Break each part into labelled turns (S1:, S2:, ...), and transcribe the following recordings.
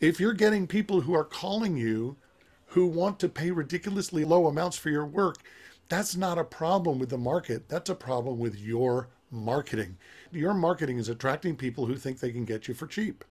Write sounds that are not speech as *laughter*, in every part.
S1: If you're getting people who are calling you who want to pay ridiculously low amounts for your work, that's not a problem with the market. That's a problem with your marketing. Your marketing is attracting people who think they can get you for cheap.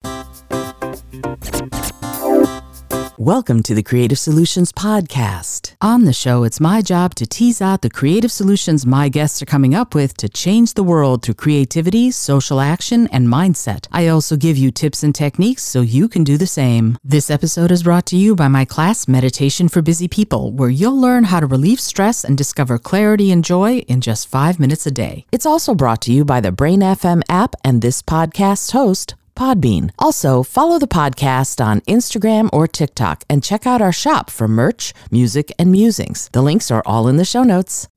S2: Welcome to the Creative Solutions Podcast. On the show, it's my job to tease out the creative solutions my guests are coming up with to change the world through creativity, social action, and mindset. I also give you tips and techniques so you can do the same. This episode is brought to you by my class, Meditation for Busy People, where you'll learn how to relieve stress and discover clarity and joy in just five minutes a day. It's also brought to you by the Brain FM app and this podcast's host, Podbean. Also, follow the podcast on Instagram or TikTok and check out our shop for merch, music, and musings. The links are all in the show notes.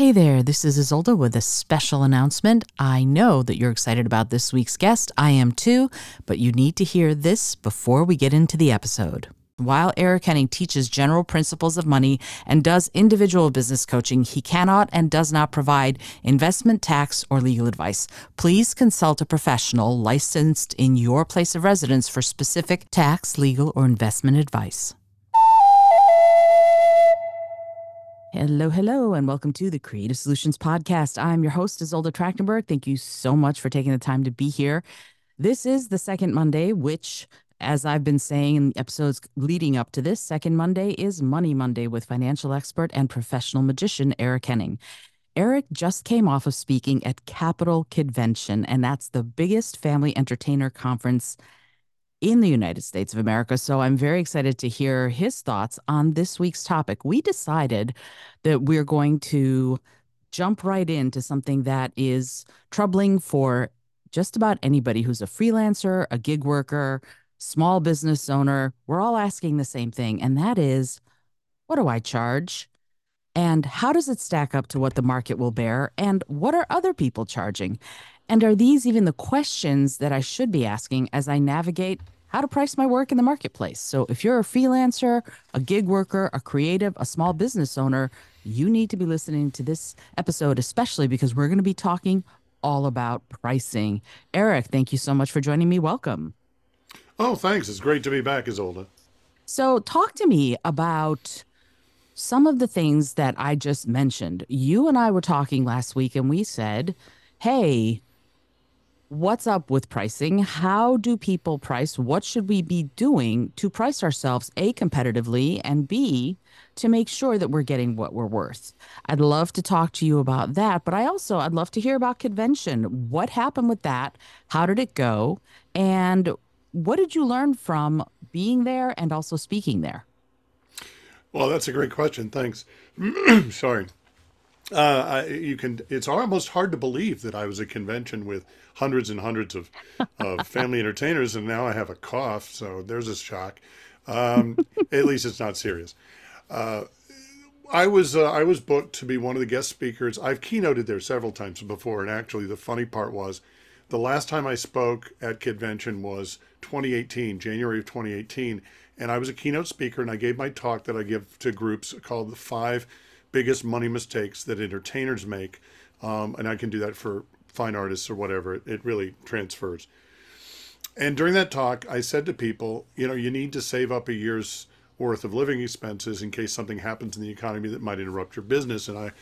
S2: Hey there, this is Izolda with a special announcement. I know that you're excited about this week's guest. I am too, but you need to hear this before we get into the episode. While Eric Henning teaches general principles of money and does individual business coaching, he cannot and does not provide investment, tax, or legal advice. Please consult a professional licensed in your place of residence for specific tax, legal, or investment advice. Hello, hello, and welcome to the Creative Solutions Podcast. I'm your host, Izolda Trakhtenberg. Thank you so much for taking the time to be here. This is the second Monday, which as I've been saying in the episodes leading up to this, second Monday is Money Monday with financial expert and professional magician Eric Henning. Eric just came off of speaking at Kapital Kidvention, and that's the biggest family entertainer conference in the United States of America. So I'm very excited to hear his thoughts on this week's topic. We decided that we're going to jump right into something that is troubling for just about anybody who's a freelancer, a gig worker, small business owner, we're all asking the same thing. And that is, what do I charge? And how does it stack up to what the market will bear? And what are other people charging? And are these even the questions that I should be asking as I navigate how to price my work in the marketplace? So, if you're a freelancer, a gig worker, a creative, a small business owner, you need to be listening to this episode, especially because we're going to be talking all about pricing. Eric, thank you so much for joining me. Welcome.
S1: Oh, thanks. It's great to be back, Izolda.
S2: So, talk to me about some of the things that I just mentioned. You and I were talking last week, and we said, hey, what's up with pricing? How do people price? What should we be doing to price ourselves, A, competitively, and B, to make sure that we're getting what we're worth? I'd love to talk to you about that, but I also, I'd love to hear about convention. What happened with that? How did it go? And what did you learn from being there and also speaking there?
S1: Well, that's a great question. Thanks. *clears throat* Sorry. Uh, I, you can. It's almost hard to believe that I was at convention with hundreds and hundreds of, of *laughs* family entertainers, and now I have a cough. So there's a shock. Um, *laughs* at least it's not serious. Uh, I was uh, I was booked to be one of the guest speakers. I've keynoted there several times before, and actually, the funny part was the last time I spoke at convention was 2018, January of 2018, and I was a keynote speaker and I gave my talk that I give to groups called the five biggest money mistakes that entertainers make, um, and I can do that for fine artists or whatever. It, it really transfers. And during that talk, I said to people, you know, you need to save up a year's worth of living expenses in case something happens in the economy that might interrupt your business. And I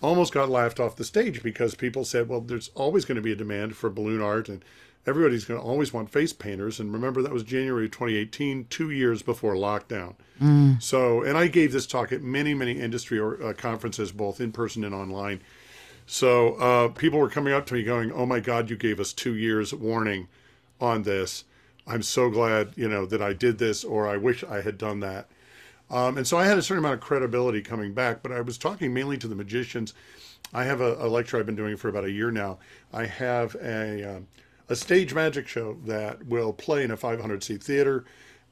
S1: almost got laughed off the stage because people said, well, there's always going to be a demand for balloon art and everybody's going to always want face painters. And remember, that was January 2018, two years before lockdown. Mm. So, and I gave this talk at many, many industry or, uh, conferences, both in person and online. So uh, people were coming up to me going, oh my God, you gave us two years warning on this. I'm so glad, you know, that I did this, or I wish I had done that. Um, and so I had a certain amount of credibility coming back, but I was talking mainly to the magicians. I have a, a lecture I've been doing for about a year now. I have a, uh, a stage magic show that will play in a 500 seat theater,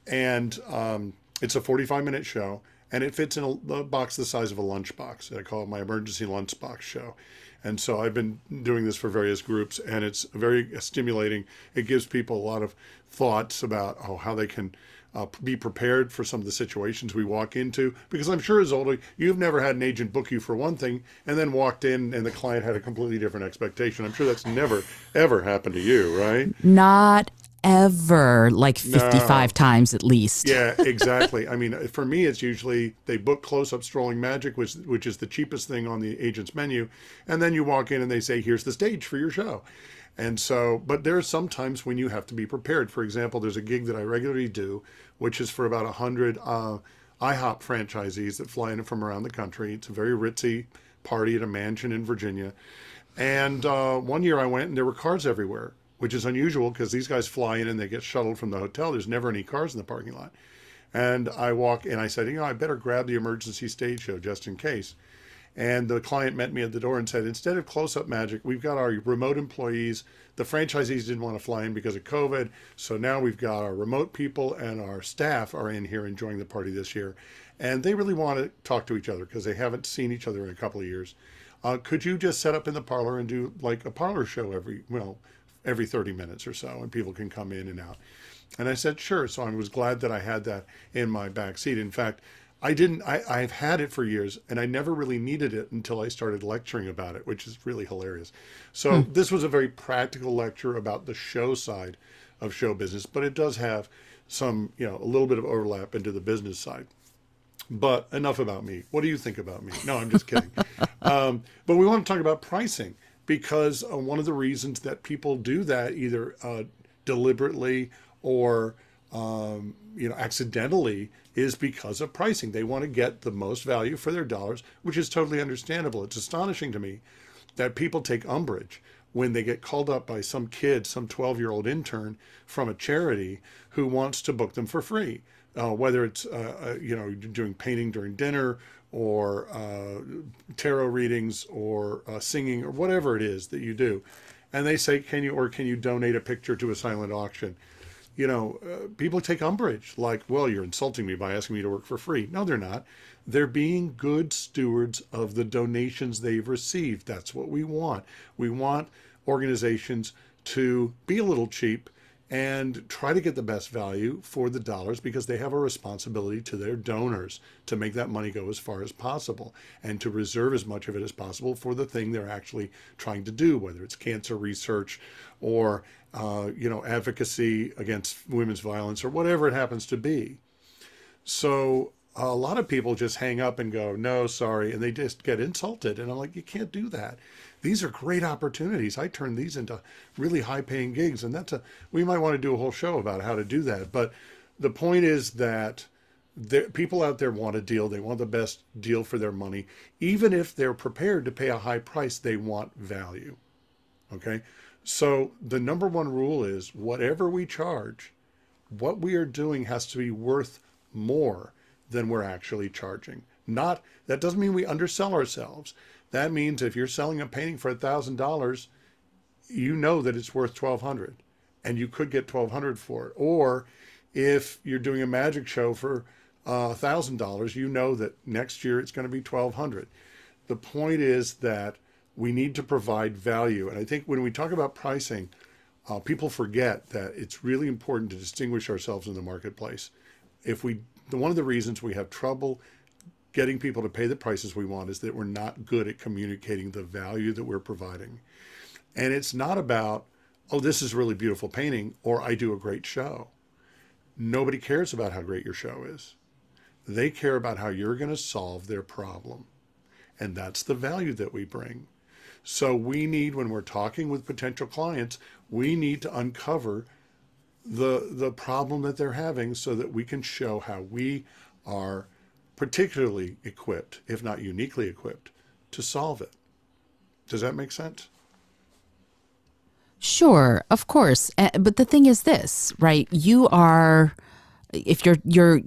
S1: and um, it's a 45 minute show, and it fits in a, box the size of a lunchbox. I call it my emergency lunchbox show. And so I've been doing this for various groups, and it's very stimulating. It gives people a lot of thoughts about oh how they can uh, be prepared for some of the situations we walk into. Because I'm sure, as Izolda, you've never had an agent book you for one thing and then walked in and the client had a completely different expectation. I'm sure that's never, ever happened to you, right?
S2: Not ever like 55 no. times at least.
S1: Yeah, *laughs* exactly. I mean, for me, it's usually they book close up strolling magic, which, which is the cheapest thing on the agent's menu. And then you walk in and they say, here's the stage for your show. And so, but there are some times when you have to be prepared. For example, there's a gig that I regularly do, which is for about 100 uh, IHOP franchisees that fly in from around the country. It's a very ritzy party at a mansion in Virginia. And uh, one year I went and there were cars everywhere, which is unusual because these guys fly in and they get shuttled from the hotel. There's never any cars in the parking lot. And I walk and I said, you know, I better grab the emergency stage show just in case. And the client met me at the door and said, instead of close up magic, we've got our remote employees. The franchisees didn't want to fly in because of COVID. So now we've got our remote people and our staff are in here enjoying the party this year. And they really want to talk to each other because they haven't seen each other in a couple of years. Uh, could you just set up in the parlor and do like a parlor show every, well, every 30 minutes or so and people can come in and out? And I said, sure. So I was glad that I had that in my back seat. In fact, I didn't, I, I've had it for years and I never really needed it until I started lecturing about it, which is really hilarious. So hmm. this was a very practical lecture about the show side of show business, but it does have some, you know, a little bit of overlap into the business side. But enough about me. What do you think about me? No, I'm just kidding. *laughs* um, but we want to talk about pricing because uh, one of the reasons that people do that either uh, deliberately or um, you know, accidentally is because of pricing. They want to get the most value for their dollars, which is totally understandable. It's astonishing to me that people take umbrage when they get called up by some kid, some 12 year old intern from a charity who wants to book them for free. Uh, whether it's uh, uh, you know doing painting during dinner or uh, tarot readings or uh, singing or whatever it is that you do, and they say, "Can you or can you donate a picture to a silent auction?" You know, uh, people take umbrage, like, well, you're insulting me by asking me to work for free. No, they're not. They're being good stewards of the donations they've received. That's what we want. We want organizations to be a little cheap and try to get the best value for the dollars because they have a responsibility to their donors to make that money go as far as possible and to reserve as much of it as possible for the thing they're actually trying to do, whether it's cancer research or uh, you know advocacy against women's violence or whatever it happens to be. So a lot of people just hang up and go, no, sorry, and they just get insulted. And I'm like, you can't do that these are great opportunities. I turn these into really high paying gigs. And that's a, we might want to do a whole show about how to do that. But the point is that there, people out there want a deal. They want the best deal for their money. Even if they're prepared to pay a high price, they want value. Okay. So the number one rule is whatever we charge, what we are doing has to be worth more than we're actually charging. Not that doesn't mean we undersell ourselves. That means if you're selling a painting for a thousand dollars, you know that it's worth twelve hundred, and you could get twelve hundred for it. Or if you're doing a magic show for a thousand dollars, you know that next year it's going to be twelve hundred. The point is that we need to provide value, and I think when we talk about pricing, uh, people forget that it's really important to distinguish ourselves in the marketplace. If we, one of the reasons we have trouble getting people to pay the prices we want is that we're not good at communicating the value that we're providing. And it's not about, oh, this is really beautiful painting or I do a great show. Nobody cares about how great your show is. They care about how you're going to solve their problem. And that's the value that we bring. So we need, when we're talking with potential clients, we need to uncover the the problem that they're having so that we can show how we are particularly equipped, if not uniquely equipped, to solve it. Does that make sense?
S2: Sure, of course. Eh, but the thing is this, right? You are if you're you're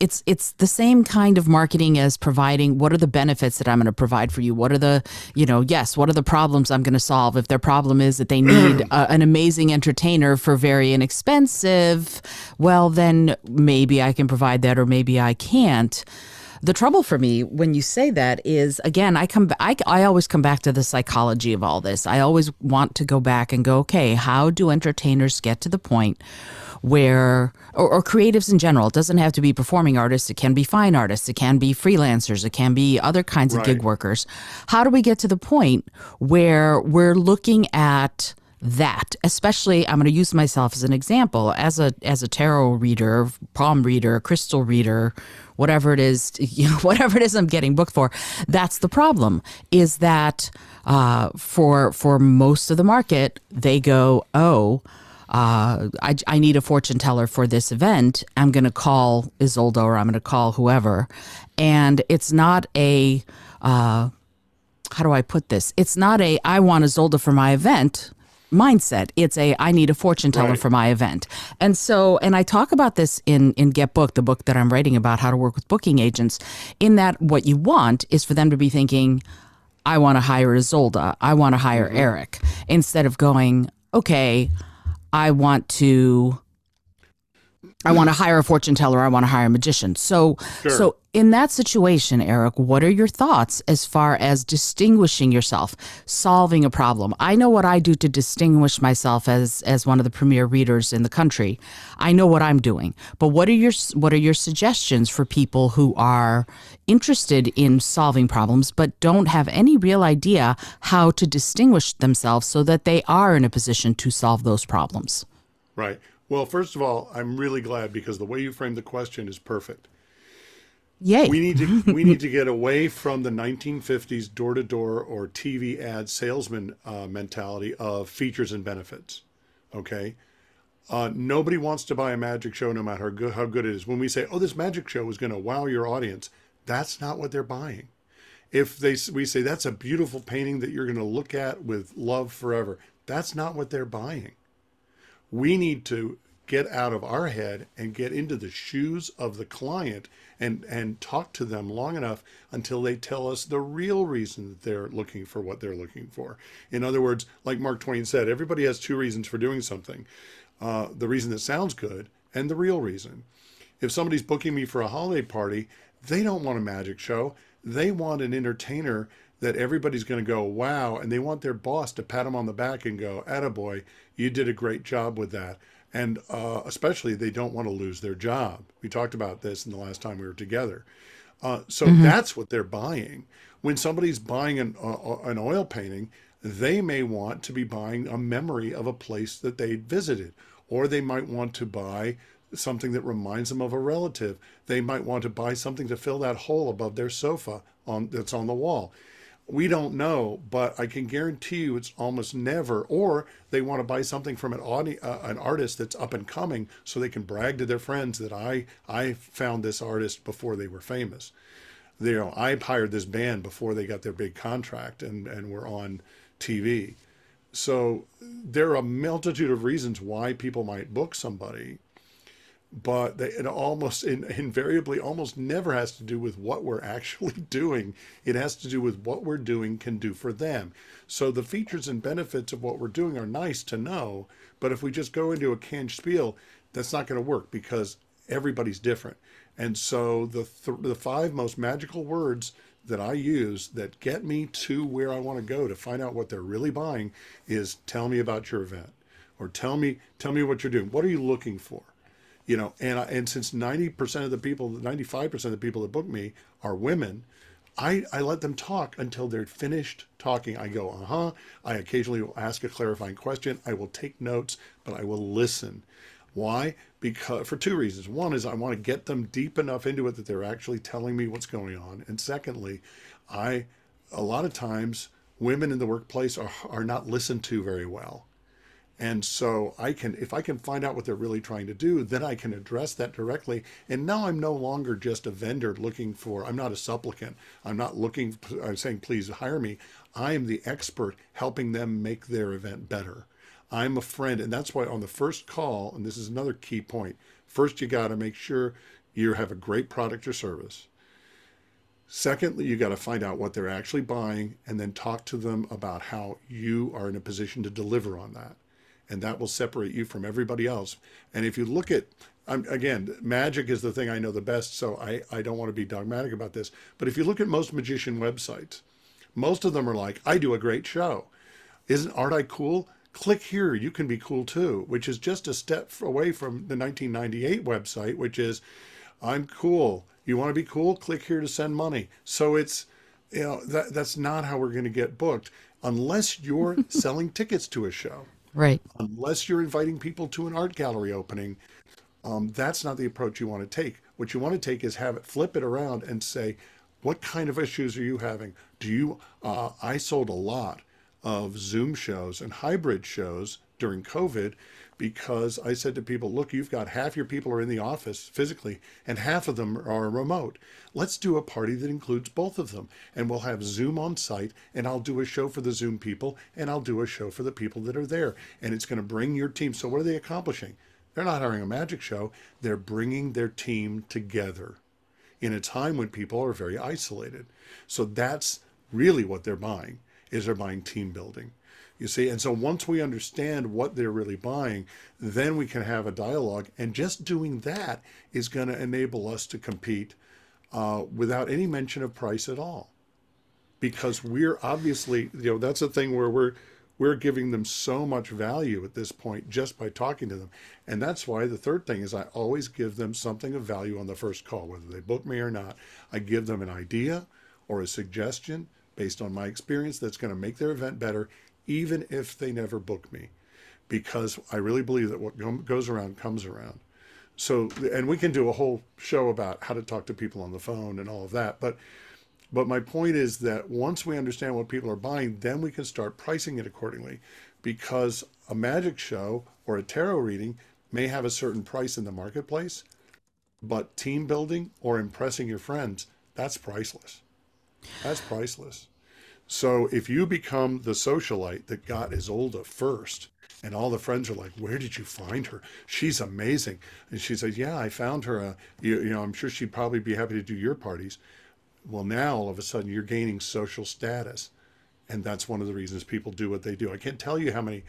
S2: it's it's the same kind of marketing as providing what are the benefits that I'm going to provide for you? What are the you know yes what are the problems I'm going to solve? If their problem is that they need *clears throat* a, an amazing entertainer for very inexpensive, well then maybe I can provide that or maybe I can't. the trouble for me when you say that is again I come I, I always come back to the psychology of all this. I always want to go back and go okay, how do entertainers get to the point where or, or, creatives in general. It doesn't have to be performing artists. It can be fine artists. It can be freelancers. It can be other kinds right. of gig workers. How do we get to the point where we're looking at that? Especially i'm going to use myself as an example. As a as a tarot reader palm reader crystal reader whatever it is *laughs* you know whatever it is i'm getting booked for that's the problem is that uh, for for most of the market they go oh uh, I, I need a fortune teller for this event. I'm going to call Izolda or I'm going to call whoever. And it's not a, uh, how do I put this? It's not a, I want Izolda for my event mindset. It's a I need a fortune teller right. for my event. And so and I talk about this in in Get Book, the book that I'm writing about how to work with booking agents, in that what you want is for them to be thinking I want to hire Izolda, I want to hire mm-hmm. Eric instead of going, okay, I want to I want to mm-hmm. hire a fortune teller. I want to hire a magician. So, sure. so in that situation, Eric, what are your thoughts as far as distinguishing yourself, solving a problem? I know what I do to distinguish myself as as one of the premier readers in the country. I know what I'm doing. But what are your what are your suggestions for people who are interested in solving problems but don't have any real idea how to distinguish themselves so that they are in a position to solve those problems?
S1: Right. Well, first of all, I'm really glad because the way you framed the question is perfect.
S2: Yay.
S1: We need to *laughs* we need to get away from the 1950s door to door or TV ad salesman uh, mentality of features and benefits. Okay, uh, nobody wants to buy a magic show, no matter how good, how good it is. When we say, "Oh, this magic show is going to wow your audience," that's not what they're buying. If they we say that's a beautiful painting that you're going to look at with love forever, that's not what they're buying we need to get out of our head and get into the shoes of the client and and talk to them long enough until they tell us the real reason that they're looking for what they're looking for. In other words, like Mark Twain said, everybody has two reasons for doing something: uh, the reason that sounds good and the real reason. If somebody's booking me for a holiday party, they don't want a magic show. They want an entertainer that everybody's going to go, wow, and they want their boss to pat them on the back and go, attaboy, you did a great job with that. And uh, especially, they don't want to lose their job. We talked about this in the last time we were together. Uh, so mm-hmm. that's what they're buying. When somebody's buying an, uh, an oil painting, they may want to be buying a memory of a place that they visited, or they might want to buy something that reminds them of a relative. They might want to buy something to fill that hole above their sofa on that's on the wall we don't know, but I can guarantee you it's almost never. Or they want to buy something from an audi- uh, an artist that's up and coming, so they can brag to their friends that I I found this artist before they were famous. You know, I hired this band before they got their big contract and and were on TV. So there are a multitude of reasons why people might book somebody but they, it almost in, invariably almost never has to do with what we're *laughs* actually doing. It has to do with what we're doing can do for them. So the features and benefits of what we're doing are nice to know, but if we just go into a canned spiel, that's not going to work because everybody's different. And so the th- the five most magical words that I use that get me to where I want to go to find out what they're really buying is tell me about your event or tell me tell me what you're doing. What are you looking for? You know, and and since ninety percent of the people, ninety five percent of the people that book me are women, I I let them talk until they're finished talking. I go, uh huh. I occasionally will ask a clarifying question. I will take notes, but I will listen. Why? Because for two reasons. One is I want to get them deep enough into it that they're actually telling me what's going on, and secondly, I a lot of times women in the workplace are are not listened to very well and so I can, if I can find out what they're really trying to do, then I can address that directly. And now I'm no longer just a vendor looking for, I'm not a supplicant. I'm not looking, I'm saying, please hire me. I am the expert helping them make their event better. I'm a friend. And that's why on the first call, and this is another key point, first you got to make sure you have a great product or service. Secondly, you got to find out what they're actually buying and then talk to them about how you are in a position to deliver on that. And that will separate you from everybody else. And if you look at I'm, again, magic is the thing I know the best, so I, I don't want to be dogmatic about this. But if you look at most magician websites, most of them are like, I do a great show. Isn't aren't I cool? Click here, you can be cool too, which is just a step away from the 1998 website, which is I'm cool. You want to be cool? Click here to send money. So it's you know that that's not how we're going to get booked unless you're *laughs* selling tickets to a show.
S2: Right.
S1: Unless you're inviting people to an art gallery opening um, that's not the approach you want to take. What you want to take is have it flip it around and say, what kind of issues are you having? Do you? Uh, I sold a lot of Zoom shows and hybrid shows during COVID because I said to people, look, you've got half your people are in the office physically and half of them are remote. Let's do a party that includes both of them. And we'll have Zoom on site and I'll do a show for the Zoom people and I'll do a show for the people that are there. And it's going to bring your team. So, what are they accomplishing? They're not having a magic show. They're bringing their team together in a time when people are very isolated. So that's really what they're buying is they're buying team building. You see, and so once we understand what they're really buying, then we can have a dialogue. And just doing that is going to enable us to compete uh, without any mention of price at all. Because we're obviously, you know, that's a thing where we're we're giving them so much value at this point just by talking to them. And that's why the third thing is I always give them something of value on the first call, whether they book me or not. I give them an idea or a suggestion based on my experience that's going to make their event better, even if they never book me. Because I really believe that what goes around comes around. So, and we can do a whole show about how to talk to people on the phone and all of that. But but my point is that once we understand what people are buying, then we can start pricing it accordingly. Because a magic show or a tarot reading may have a certain price in the marketplace, but team building or impressing your friends, that's priceless. That's priceless. So if you become the socialite that got Izolda first, and all the friends are like, "Where did you find her? She's amazing." And she says, "Yeah, I found her. Uh, you, you know, I'm sure she'd probably be happy to do your parties." Well, now all of a sudden you're gaining social status. And that's one of the reasons people do what they do. I can't tell you how many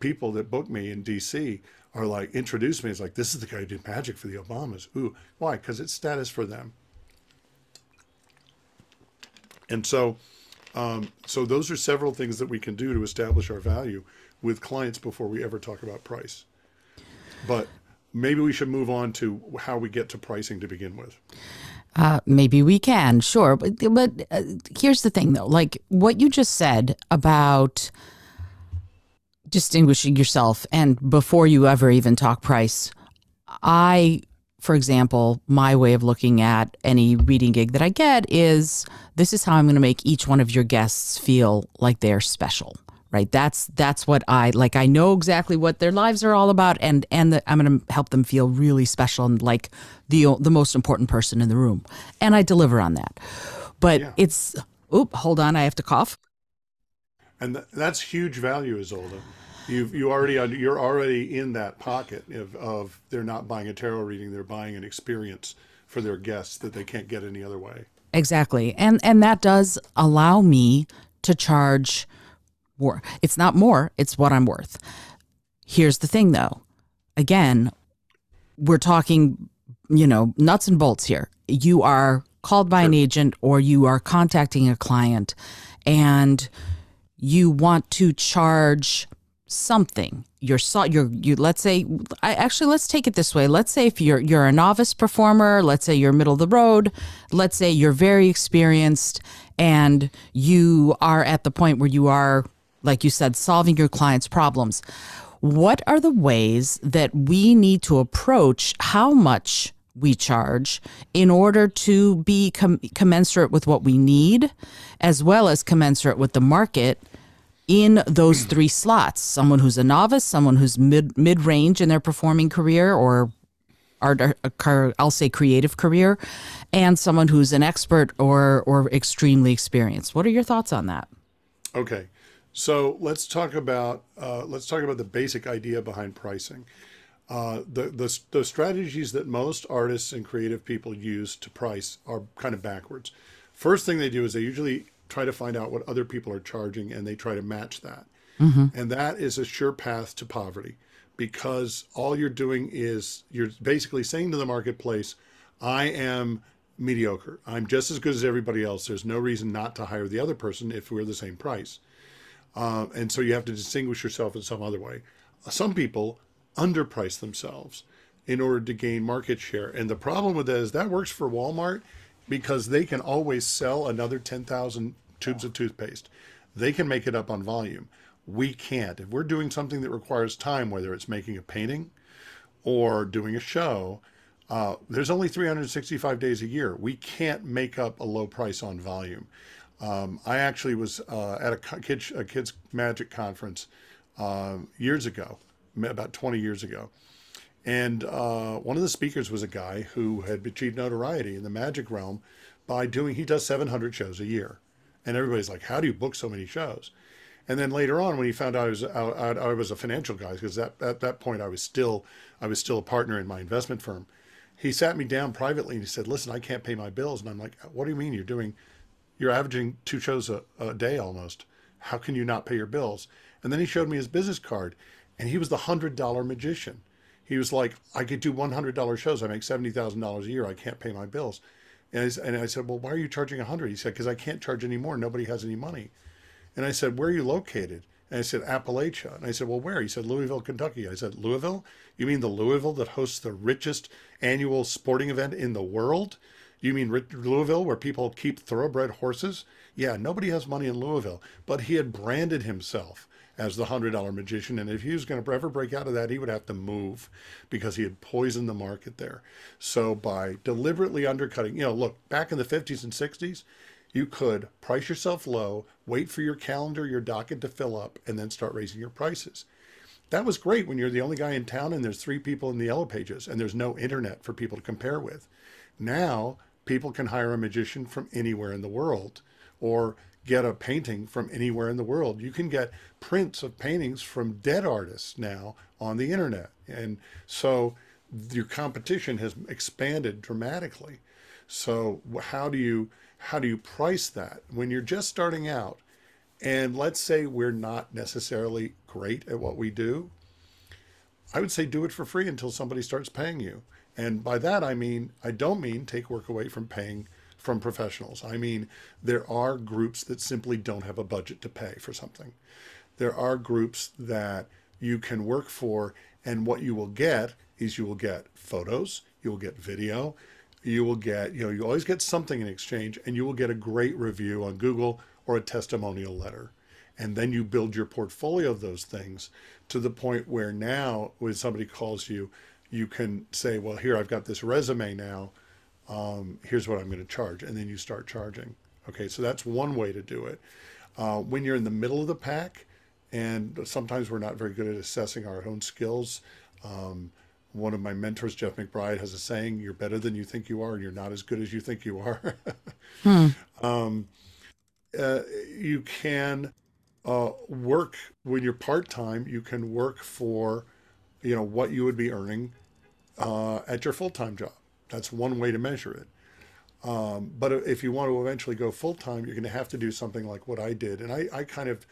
S1: people that book me in DC are like, introduce me as like, this is the guy who did magic for the Obamas. Ooh, why? Because it's status for them. And so, um, so those are several things that we can do to establish our value with clients before we ever talk about price. But maybe we should move on to how we get to pricing to begin with.
S2: Uh, maybe we can, sure. But, but uh, here's the thing, though. Like what you just said about distinguishing yourself, and before you ever even talk price, I, for example, my way of looking at any reading gig that I get is this is how I'm going to make each one of your guests feel like they're special right? That's that's what i like i know exactly what their lives are all about and and the, i'm going to help them feel really special and like the the most important person in the room. And i deliver on that. But yeah. it's oop hold on i have to cough.
S1: And th- that's huge value izolda you've you already you're already in that pocket of, of they're not buying a tarot reading they're buying an experience for their guests that they can't get any other way
S2: exactly and and that does allow me to charge more. It's not more, it's what I'm worth. Here's the thing though. Again, we're talking, you know, nuts and bolts here. You are called by sure. an agent or you are contacting a client and you want to charge something you're you're you let's say I actually let's take it this way let's say if you're you're a novice performer let's say you're middle of the road let's say you're very experienced and you are at the point where you are like you said, solving your client's problems. What are the ways that we need to approach how much we charge in order to be com- commensurate with what we need, as well as commensurate with the market in those three slots? Someone who's a novice, someone who's mid mid range in their performing career, or art, I'll say creative career, and someone who's an expert or or extremely experienced. What are your thoughts on that?
S1: Okay. So let's talk about uh, let's talk about the basic idea behind pricing. Uh, the, the the strategies that most artists and creative people use to price are kind of backwards. First thing they do is they usually try to find out what other people are charging and they try to match that. And that is a sure path to poverty because all you're doing is you're basically saying to the marketplace, I am mediocre. I'm just as good as everybody else. There's no reason not to hire the other person if we're the same price. Um, and so you have to distinguish yourself in some other way. Some people underprice themselves in order to gain market share. And the problem with that is that works for Walmart because they can always sell another 10,000 tubes of toothpaste. They can make it up on volume. We can't. If we're doing something that requires time, whether it's making a painting or doing a show, uh, there's only 365 days a year. We can't make up a low price on volume. Um, I actually was uh, at a kids, a kids magic conference uh, years ago, about 20 years ago, and uh, one of the speakers was a guy who had achieved notoriety in the magic realm by doing. He does 700 shows a year, and everybody's like, "How do you book so many shows?" And then later on, when he found out I was I, I was a financial guy, because at that point I was still I was still a partner in my investment firm he sat me down privately and he said, "Listen, I can't pay my bills." And I'm like, "What do you mean? You're doing, you're averaging two shows a, a day almost. How can you not pay your bills?" And then he showed me his business card, and he was the hundred dollar magician. He was like, "I could do one hundred dollar shows. I make seventy thousand dollars a year. I can't pay my bills." And I, and I said, "Well, why are you charging a hundred? He said, "Because I can't charge any more. Nobody has any money." And I said, "Where are you located?" And I said, Appalachia. And I said, Well, where? He said, Louisville, Kentucky. I said, Louisville? You mean the Louisville that hosts the richest annual sporting event in the world? You mean Louisville where people keep thoroughbred horses? Yeah, nobody has money in Louisville. But he had branded himself as the $100 magician. And if he was going to ever break out of that, he would have to move because he had poisoned the market there. So by deliberately undercutting, you know, look, back in the 50s and 60s, you could price yourself low, wait for your calendar, your docket to fill up, and then start raising your prices. That was great when you're the only guy in town and there's three people in the yellow pages and there's no internet for people to compare with. Now, people can hire a magician from anywhere in the world or get a painting from anywhere in the world. You can get prints of paintings from dead artists now on the internet. And so your competition has expanded dramatically. So how do you how do you price that when you're just starting out? And let's say we're not necessarily great at what we do. I would say do it for free until somebody starts paying you. And by that, I mean, I don't mean take work away from paying from professionals. I mean, there are groups that simply don't have a budget to pay for something. There are groups that you can work for, and what you will get is you will get photos, you will get video, you will get, you know, you always get something in exchange and you will get a great review on Google or a testimonial letter. And then you build your portfolio of those things to the point where now, when somebody calls you, you can say, well, here, I've got this resume now. Um, here's what I'm going to charge. And then you start charging. Okay, so that's one way to do it. Uh, when you're in the middle of the pack, and sometimes we're not very good at assessing our own skills. Um, one of my mentors, Jeff McBride, has a saying: "You're better than you think you are, and you're not as good as you think you are." *laughs* hmm. um, uh, you can uh, work when you're part time. You can work for, you know, what you would be earning uh, at your full time job. That's one way to measure it. Um, but if you want to eventually go full time, you're going to have to do something like what I did, and I, I kind of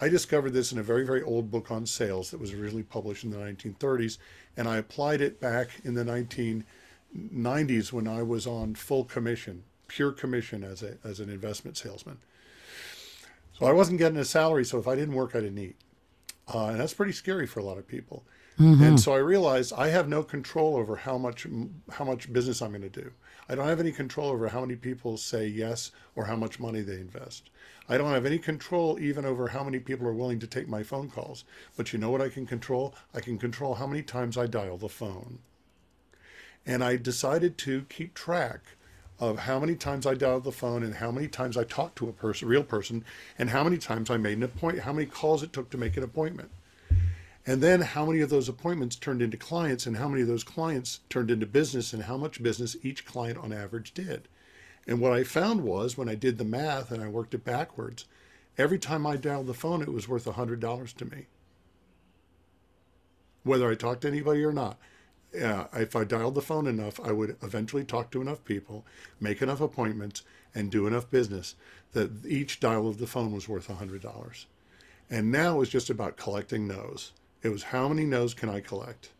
S1: I discovered this in a very, very old book on sales that was originally published in the 1930s, and I applied it back in the 1990s when I was on full commission, pure commission as a as an investment salesman. So I wasn't getting a salary, so if I didn't work, I didn't eat, uh, and that's pretty scary for a lot of people. Mm-hmm. And so I realized I have no control over how much how much business I'm going to do. I don't have any control over how many people say yes or how much money they invest. I don't have any control even over how many people are willing to take my phone calls. But you know what I can control? I can control how many times I dial the phone. And I decided to keep track of how many times I dialed the phone and how many times I talked to a person, real person, and how many times I made an appointment, how many calls it took to make an appointment. And then how many of those appointments turned into clients and how many of those clients turned into business and how much business each client on average did. And what I found was when I did the math and I worked it backwards, every time I dialed the phone, it was worth $100 to me. Whether I talked to anybody or not. Yeah, if I dialed the phone enough, I would eventually talk to enough people, make enough appointments, and do enough business that each dial of the phone was worth $100. And now it's just about collecting no's. It was how many no's can I collect?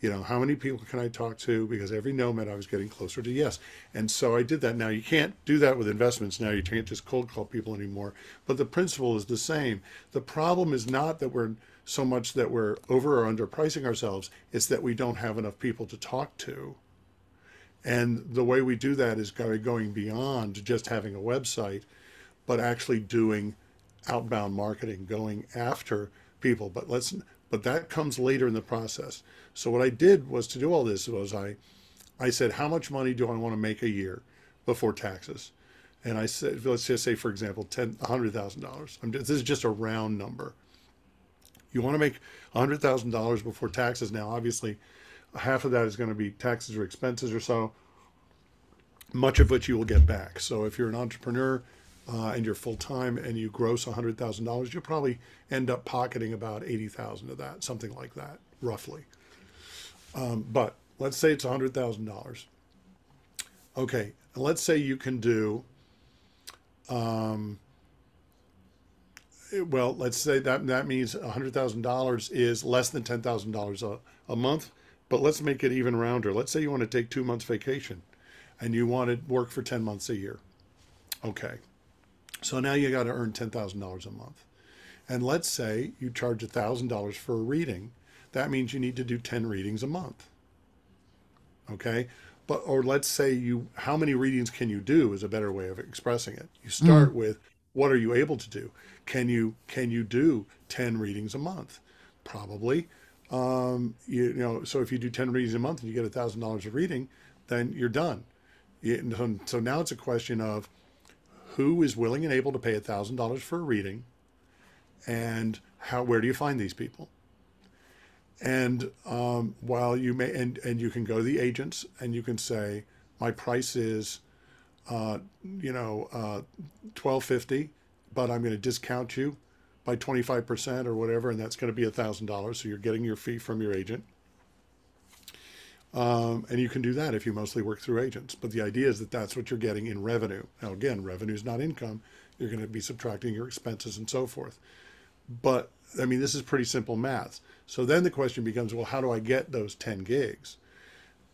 S1: You know, how many people can I talk to? Because every no meant I was getting closer to yes. And so I did that. Now you can't do that with investments. Now you can't just cold call people anymore. But the principle is the same. The problem is not that we're so much that we're over or underpricing ourselves, it's that we don't have enough people to talk to. And the way we do that is by going beyond just having a website, but actually doing outbound marketing, going after people. But let's but that comes later in the process. So what I did was to do all this was I I said how much money do I want to make a year before taxes? And I said let's just say for example ten hundred thousand dollars. This is just a round number. You want to make hundred thousand dollars before taxes. Now obviously half of that is going to be taxes or expenses or so, much of which you will get back. So if you're an entrepreneur uh, and you're full time and you gross $100,000, you'll probably end up pocketing about 80,000 of that, something like that, roughly. Um, but let's say it's $100,000. Okay, let's say you can do, um, well, let's say that that means $100,000 is less than $10,000 a month but let's make it even rounder. Let's say you want to take two months vacation and you want to work for 10 months a year. Okay. So now you got to earn $10,000 a month. And let's say you charge $1,000 for a reading. That means you need to do 10 readings a month. Okay. But, or let's say you, how many readings can you do is a better way of expressing it. You start mm. with what are you able to do? Can you, can you do 10 readings a month? Probably. Um, you, you, know, so if you do 10 readings a month and you get $1,000 a reading, then you're done. So now it's a question of who is willing and able to pay $1,000 for a reading and how, where do you find these people? And um, while you may, and, and you can go to the agents and you can say, my price is, uh, you know, uh, 1250, but I'm going to discount you by 25% or whatever, and that's going to be $1,000. So you're getting your fee from your agent. Um, and you can do that if you mostly work through agents. But the idea is that that's what you're getting in revenue. Now, again, revenue is not income. You're going to be subtracting your expenses and so forth. But I mean, this is pretty simple math. So then the question becomes well, how do I get those 10 gigs?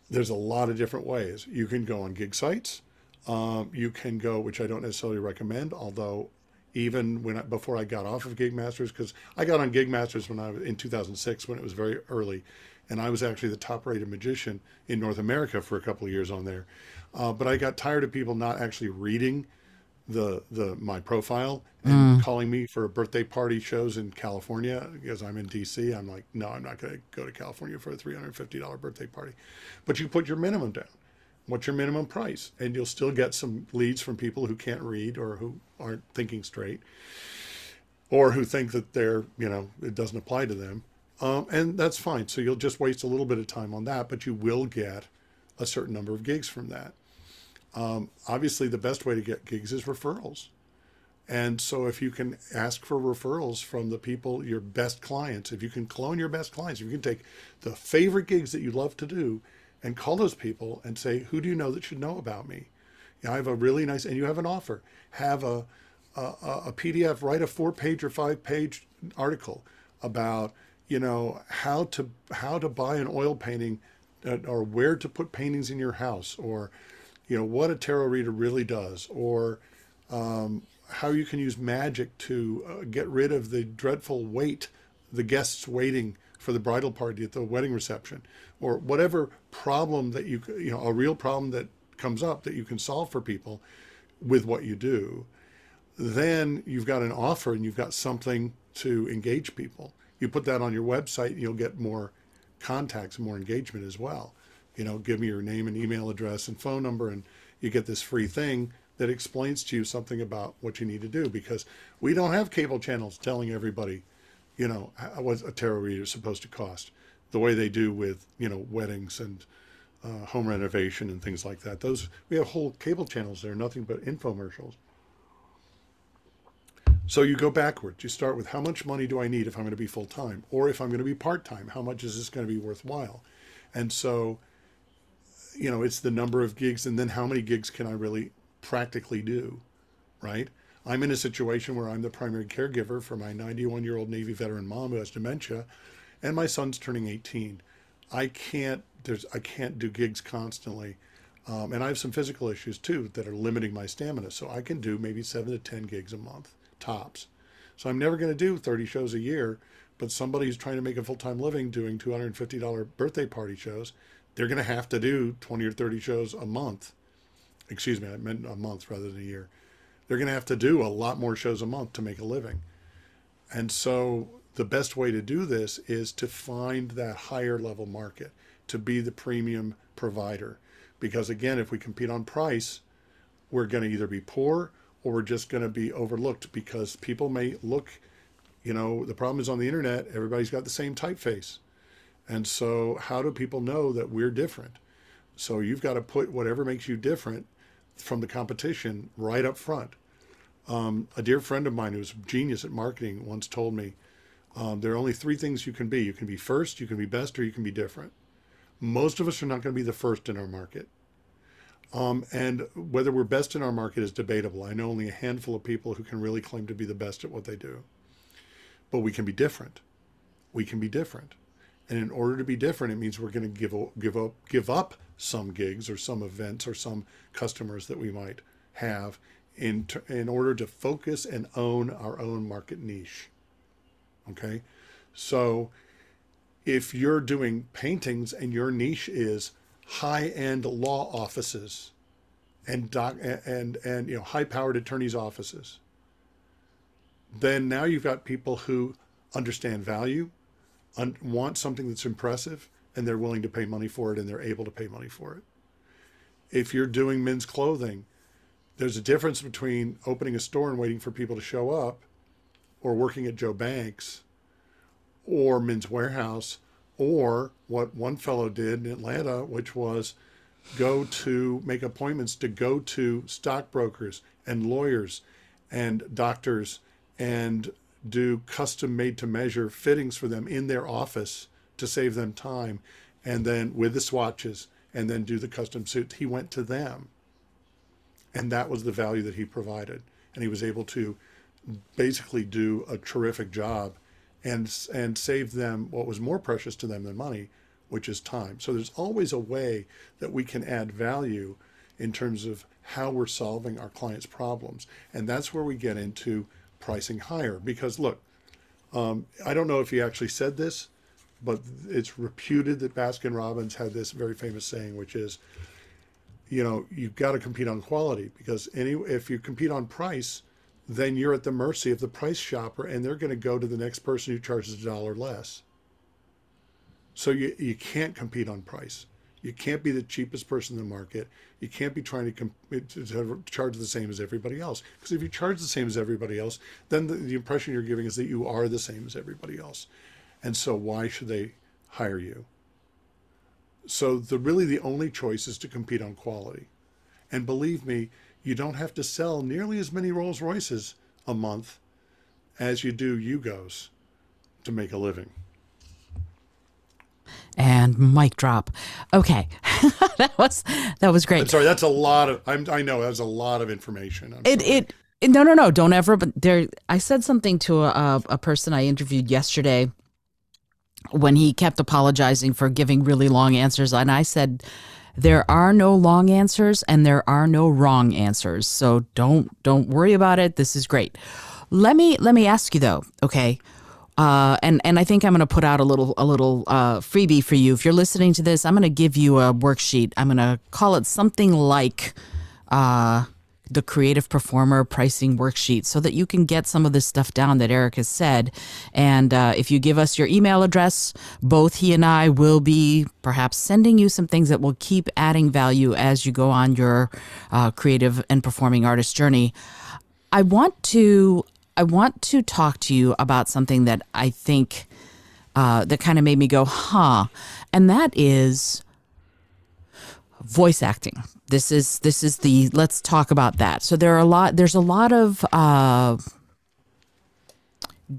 S1: There's a lot of different ways. You can go on gig sites. Um, you can go, which I don't necessarily recommend, although even when I, before I got off of Gigmasters because I got on Gigmasters when I was in 2006 when it was very early, and I was actually the top-rated magician in North America for a couple of years on there. Uh, but I got tired of people not actually reading the the my profile and mm. calling me for birthday party shows in California because I'm in DC. I'm like, no, I'm not going to go to California for a $350 birthday party. But you put your minimum down what's your minimum price and you'll still get some leads from people who can't read or who aren't thinking straight or who think that they're you know it doesn't apply to them um, and that's fine so you'll just waste a little bit of time on that but you will get a certain number of gigs from that um, obviously the best way to get gigs is referrals and so if you can ask for referrals from the people your best clients if you can clone your best clients if you can take the favorite gigs that you love to do and call those people and say, who do you know that should know about me? You know, I have a really nice, and you have an offer. Have a, a, a PDF, write a four page or five page article about, you know, how to, how to buy an oil painting or where to put paintings in your house or, you know, what a tarot reader really does or, um, how you can use magic to uh, get rid of the dreadful wait, the guests waiting for the bridal party at the wedding reception or whatever problem that you you know a real problem that comes up that you can solve for people with what you do then you've got an offer and you've got something to engage people you put that on your website and you'll get more contacts more engagement as well you know give me your name and email address and phone number and you get this free thing that explains to you something about what you need to do because we don't have cable channels telling everybody you know what a tarot reader is supposed to cost the way they do with you know weddings and uh, home renovation and things like that. Those we have whole cable channels there, nothing but infomercials. So you go backwards. You start with how much money do I need if I'm going to be full time, or if I'm going to be part time, how much is this going to be worthwhile? And so, you know, it's the number of gigs, and then how many gigs can I really practically do, right? I'm in a situation where I'm the primary caregiver for my 91 year old Navy veteran mom who has dementia, and my son's turning 18. I can't there's I can't do gigs constantly, um, and I have some physical issues too that are limiting my stamina. So I can do maybe seven to ten gigs a month tops. So I'm never going to do 30 shows a year. But somebody who's trying to make a full time living doing $250 birthday party shows, they're going to have to do 20 or 30 shows a month. Excuse me, I meant a month rather than a year. They're going to have to do a lot more shows a month to make a living. And so the best way to do this is to find that higher level market, to be the premium provider. Because again, if we compete on price, we're going to either be poor or we're just going to be overlooked because people may look you know, the problem is on the internet, everybody's got the same typeface. And so, how do people know that we're different? So, you've got to put whatever makes you different from the competition right up front. Um, a dear friend of mine who's a genius at marketing once told me um, there are only three things you can be you can be first, you can be best, or you can be different. Most of us are not going to be the first in our market. Um, and whether we're best in our market is debatable. I know only a handful of people who can really claim to be the best at what they do but we can be different. We can be different. And in order to be different, it means we're going to give give up give up some gigs or some events or some customers that we might have in in order to focus and own our own market niche. Okay? So if you're doing paintings and your niche is high-end law offices and doc and and you know high-powered attorneys offices then now you've got people who understand value, un- want something that's impressive, and they're willing to pay money for it and they're able to pay money for it. If you're doing men's clothing, there's a difference between opening a store and waiting for people to show up or working at Joe Banks or Men's Wearhouse or what one fellow did in Atlanta, which was go to make appointments to go to stockbrokers and lawyers and doctors and do custom made to measure fittings for them in their office to save them time and then with the swatches and then do the custom suits. He went to them. And that was the value that he provided. And he was able to basically do a terrific job and and save them what was more precious to them than money which is time. So there's always a way that we can add value in terms of how we're solving our clients problems. And that's where we get into pricing higher. Because look, um, I don't know if he actually said this, but it's reputed that Baskin Robbins had this very famous saying, which is, you know, you've got to compete on quality. Because any if you compete on price, then you're at the mercy of the price shopper, and they're going to go to the next person who charges a dollar less. So you you can't compete on price. You can't be the cheapest person in the market. You can't be trying to, comp- to charge the same as everybody else. Because if you charge the same as everybody else, then the, the impression you're giving is that you are the same as everybody else. And so why should they hire you? So the really the only choice is to compete on quality. And believe me, you don't have to sell nearly as many Rolls Royces a month as you do Yugos to make a living
S2: and mic drop. Okay, *laughs* that was that was great.
S1: I'm sorry, that's a lot of. I'm, i know that's a lot of information. I'm
S2: it, it it no no no don't ever. But there, I said something to a, a person I interviewed yesterday when he kept apologizing for giving really long answers, and I said. There are no long answers and there are no wrong answers. So don't don't worry about it. This is great. Let me let me ask you though, okay? Uh, and and I think I'm going to put out a little a little uh, freebie for you. If you're listening to this, I'm going to give you a worksheet. I'm going to call it something like uh, the Creative Performer Pricing Worksheet, so that you can get some of this stuff down that Eric has said. And uh, if you give us your email address, both he and I will be perhaps sending you some things that will keep adding value as you go on your uh, creative and performing artist journey. I want to I want to talk to you about something that I think uh, that kind of made me go, huh, and that is voice acting. This is this is the let's talk about that. So there are a lot. There's a lot of uh,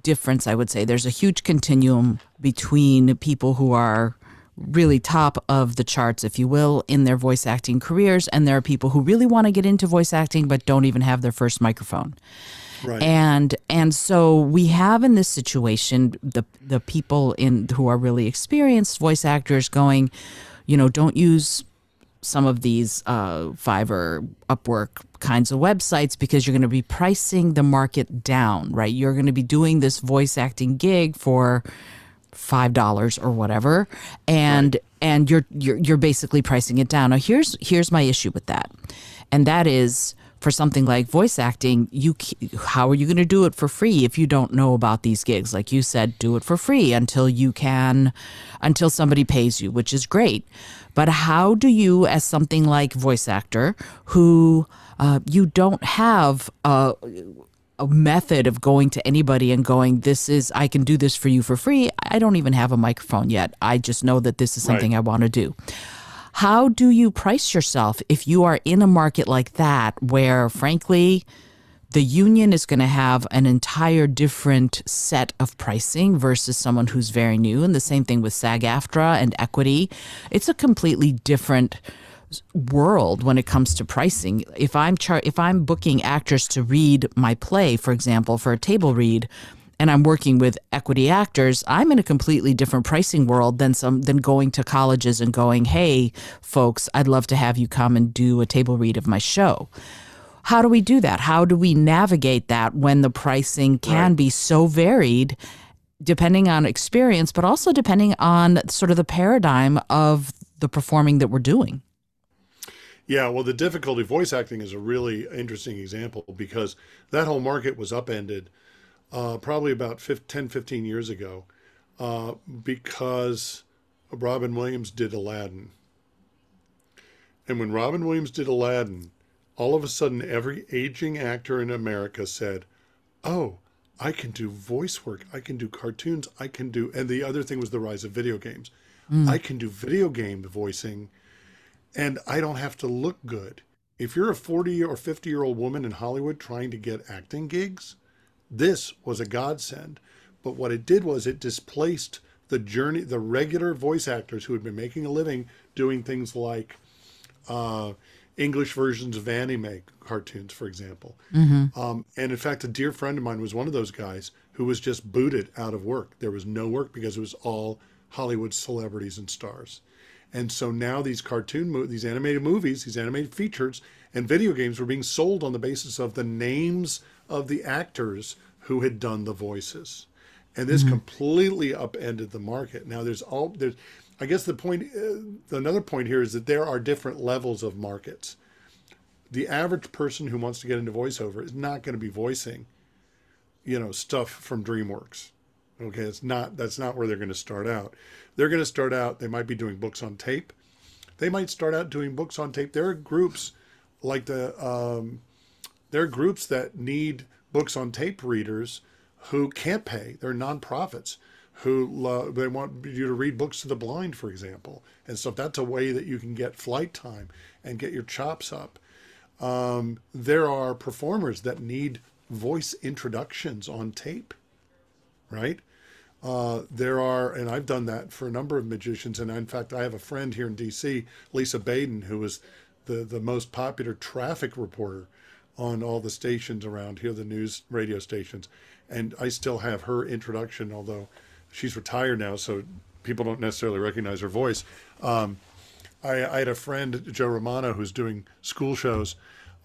S2: difference. I would say there's a huge continuum between people who are really top of the charts, if you will, in their voice acting careers. And there are people who really want to get into voice acting but don't even have their first microphone.
S1: Right.
S2: And and so we have in this situation the the people in who are really experienced voice actors going, you know, don't use some of these uh, Fiverr, Upwork kinds of websites because you're going to be pricing the market down, right? You're going to be doing this voice acting gig for five dollars or whatever, and right. and you're you're you're basically pricing it down. Now here's here's my issue with that, and that is for something like voice acting, you how are you going to do it for free if you don't know about these gigs? Like you said, do it for free until you can, until somebody pays you, which is great. But how do you, as something like voice actor, who uh, you don't have a, a method of going to anybody and going, this is, I can do this for you for free. I don't even have a microphone yet. I just know that this is something right. I want to do. How do you price yourself if you are in a market like that where, frankly, the union is going to have an entire different set of pricing versus someone who's very new. And the same thing with SAG AFTRA and equity. It's a completely different world when it comes to pricing. If I'm char- if I'm booking actors to read my play, for example, for a table read, and I'm working with equity actors, I'm in a completely different pricing world than some than going to colleges and going, "Hey, folks, I'd love to have you come and do a table read of my show." How do we do that? How do we navigate that when the pricing can right. be so varied depending on experience, but also depending on sort of the paradigm of the performing that we're doing?
S1: Yeah, well, the difficulty voice acting is a really interesting example because that whole market was upended uh, probably about 10, 15 years ago uh, because Robin Williams did Aladdin. And when Robin Williams did Aladdin, all of a sudden every aging actor in America said, Oh, I can do voice work. I can do cartoons. I can do. And the other thing was the rise of video games. Mm. I can do video game voicing and I don't have to look good. If you're a 40 or 50 year old woman in Hollywood trying to get acting gigs, this was a godsend. But what it did was it displaced the journey, the regular voice actors who had been making a living doing things like uh, English versions of anime cartoons, for example. Mm-hmm. Um, and in fact, a dear friend of mine was one of those guys who was just booted out of work. There was no work because it was all Hollywood celebrities and stars. And so now these cartoon, mo- these animated movies, these animated features, and video games were being sold on the basis of the names of the actors who had done the voices. And this mm-hmm. completely upended the market. Now there's all there's I guess the point uh, another point here is that there are different levels of markets. The average person who wants to get into voiceover is not going to be voicing you know stuff from DreamWorks. Okay, it's not that's not where they're going to start out. They're going to start out they might be doing books on tape. They might start out doing books on tape. There are groups like the um, there are groups that need books on tape readers who can't pay. They're nonprofits who uh, they want you to read books to the blind, for example. And so if that's a way that you can get flight time and get your chops up. Um, there are performers that need voice introductions on tape, right? Uh, there are, and I've done that for a number of magicians. And in fact, I have a friend here in DC, Lisa Baden, who is the, the most popular traffic reporter on all the stations around here, the news radio stations. And I still have her introduction, although she's retired now, so people don't necessarily recognize her voice. Um, I, I, had a friend, Joe Romano, who's doing school shows,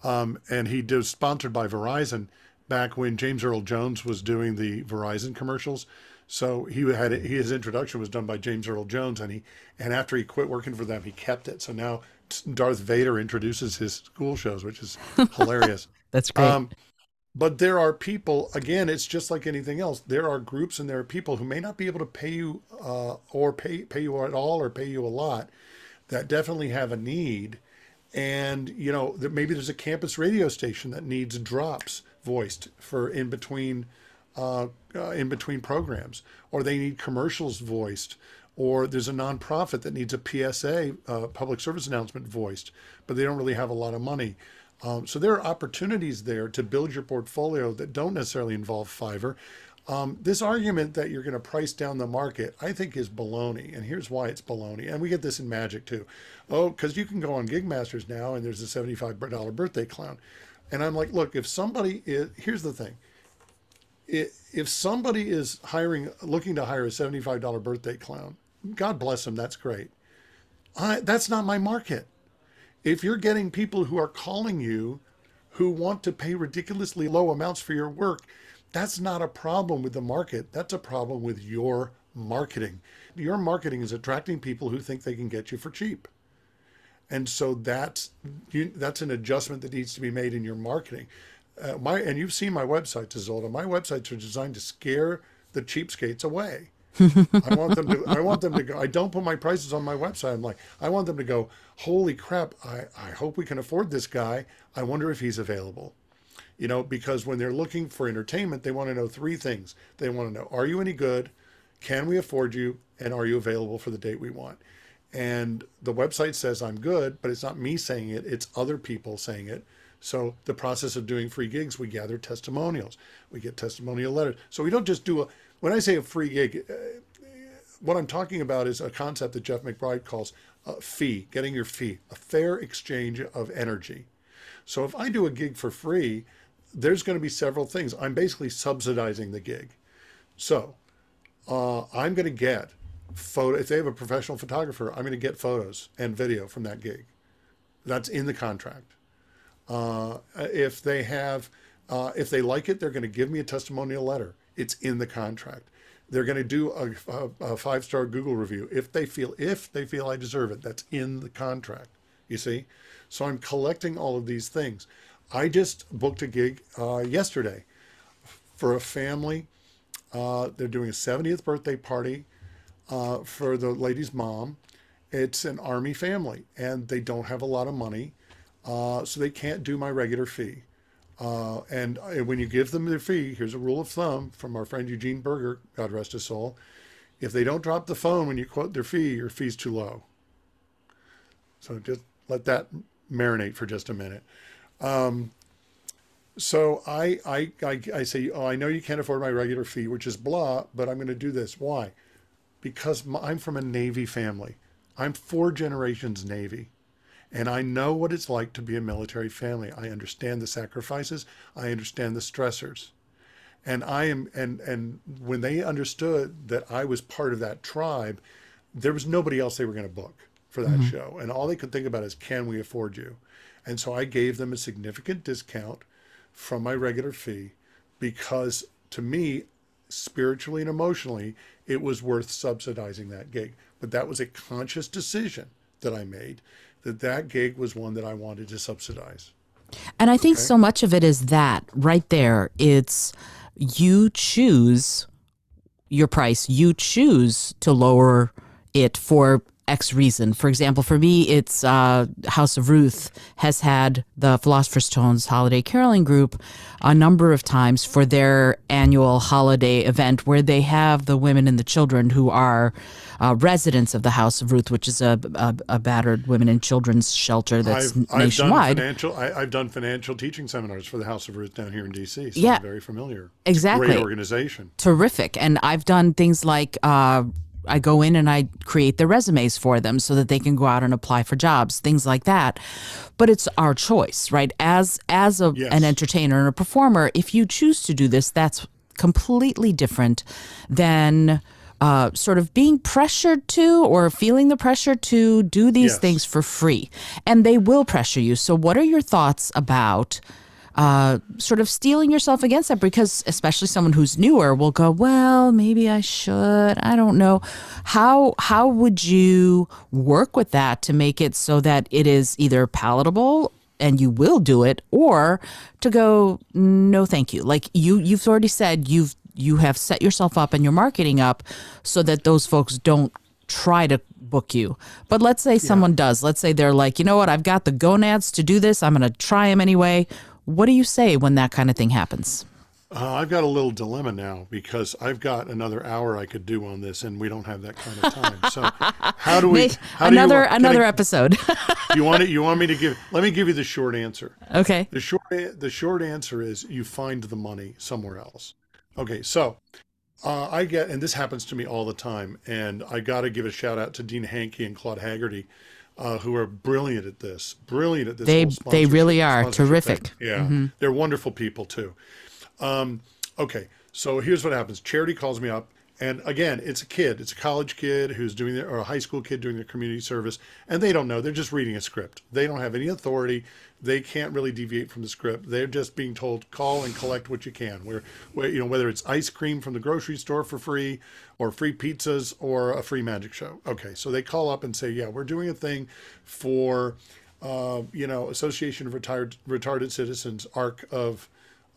S1: um, and he was sponsored by Verizon back when James Earl Jones was doing the Verizon commercials. So he had his introduction was done by James Earl Jones, and he and after he quit working for them, he kept it. So now Darth Vader introduces his school shows, which is *laughs* hilarious.
S2: That's great. Um,
S1: but there are people, again, it's just like anything else. There are groups and there are people who may not be able to pay you uh, or pay, pay you at all or pay you a lot that definitely have a need. And, you know, that maybe there's a campus radio station that needs drops voiced for in between uh, uh, in between programs, or they need commercials voiced, or there's a nonprofit that needs a PSA, uh, public service announcement voiced, but they don't really have a lot of money. Um, so there are opportunities there to build your portfolio that don't necessarily involve Fiverr. Um, this argument that you're going to price down the market, I think, is baloney. And here's why it's baloney. And we get this in magic too. Oh, because you can go on Gigmasters now and there's a $75 birthday clown. And I'm like, look, if somebody is, here's the thing. If somebody is hiring, looking to hire a $75 birthday clown, God bless them, that's great. I, that's not my market. If you're getting people who are calling you who want to pay ridiculously low amounts for your work, that's not a problem with the market. That's a problem with your marketing. Your marketing is attracting people who think they can get you for cheap. And so that's you, that's an adjustment that needs to be made in your marketing. Uh, my and you've seen my website, Izolda. My websites are designed to scare the cheapskates away. I want them to. I want them to go. I don't put my prices on my website. I'm like, I want them to go. Holy crap! I I hope we can afford this guy. I wonder if he's available you know, because when they're looking for entertainment, they want to know three things. They want to know, are you any good? Can we afford you? And are you available for the date we want? And the website says I'm good, but it's not me saying it, it's other people saying it. So the process of doing free gigs, we gather testimonials. We get testimonial letters. So we don't just do a, when I say a free gig, uh, what I'm talking about is a concept that Jeff McBride calls a fee, getting your fee, a fair exchange of energy. So if I do a gig for free, there's going to be several things. I'm basically subsidizing the gig. So uh, I'm going to get photo. If they have a professional photographer, I'm going to get photos and video from that gig. That's in the contract. Uh, if they have, uh, if they like it, they're going to give me a testimonial letter. It's in the contract. They're going to do a, a, a five star Google review if they feel if they feel I deserve it. That's in the contract. You see, so I'm collecting all of these things. I just booked a gig uh, yesterday for a family. Uh, they're doing a 70th birthday party uh, for the lady's mom. It's an army family, and they don't have a lot of money, uh, so they can't do my regular fee. Uh, and uh, when you give them their fee, here's a rule of thumb from our friend Eugene Burger, God rest his soul. If they don't drop the phone when you quote their fee, your fee's too low. So just let that marinate for just a minute. Um, so I, I, I, I say, oh, I know you can't afford my regular fee, which is blah, but I'm going to do this. Why? Because my, I'm from a Navy family. I'm four generations Navy. And I know what it's like to be a military family. I understand the sacrifices. I understand the stressors. And I am, and, and when they understood that I was part of that tribe, there was nobody else they were going to book for that mm-hmm. show. And all they could think about is, can we afford you? And so I gave them a significant discount from my regular fee because to me, spiritually and emotionally, it was worth subsidizing that gig. But that was a conscious decision that I made that that gig was one that I wanted to subsidize.
S2: And I think okay? so much of it is that right there. It's you choose your price, you choose to lower it for X reason. For example, for me, it's uh, House of Ruth has had the Philosopher's Stones Holiday Caroling Group a number of times for their annual holiday event where they have the women and the children who are uh, residents of the House of Ruth, which is a, a, a battered women and children's shelter that's I've, nationwide.
S1: I've done, financial, I, have done financial teaching seminars for the House of Ruth down here in D.C., so
S2: yeah,
S1: I'm very familiar.
S2: Exactly.
S1: great organization.
S2: Terrific. And I've done things like uh, I go in and I create their resumes for them so that they can go out and apply for jobs, things like that. But it's our choice, right? As as a, yes. an entertainer and a performer, if you choose to do this, that's completely different than uh, sort of being pressured to or feeling the pressure to do these yes. things for free. And they will pressure you. So, what are your thoughts about? Uh, sort of steeling yourself against that because especially someone who's newer will go, well, maybe I should. I don't know. How how would you work with that to make it so that it is either palatable and you will do it or to go no thank you. Like you you've already said you've you have set yourself up and your marketing up so that those folks don't try to book you. But let's say yeah. someone does. Let's say they're like, you know what, I've got the gonads to do this. I'm going to try them anyway. What do you say when that kind of thing happens?
S1: Uh, I've got a little dilemma now because I've got another hour I could do on this, and we don't have that kind of time. So, how do we?
S2: How another do you, another I, episode. *laughs*
S1: you want it? You want me to give? Let me give you the short answer.
S2: Okay.
S1: The short the short answer is you find the money somewhere else. Okay, so uh, I get, and this happens to me all the time, and I got to give a shout out to Dean Hankey and Claude Haggerty, uh, who are brilliant at this, brilliant at this
S2: They they really are
S1: sponsorship thing.
S2: terrific.
S1: Yeah, they're wonderful people too. Um, okay, so here's what happens. Charity calls me up, and again, it's a kid, it's a college kid who's doing their, or a high school kid doing their community service, and they don't know. They're just reading a script. They don't have any authority. They can't really deviate from the script. They're just being told call and collect what you can. Where, where you know whether it's ice cream from the grocery store for free, or free pizzas, or a free magic show. Okay, so they call up and say, yeah, we're doing a thing for, uh, you know, Association of Retired Retarded Citizens, ARC of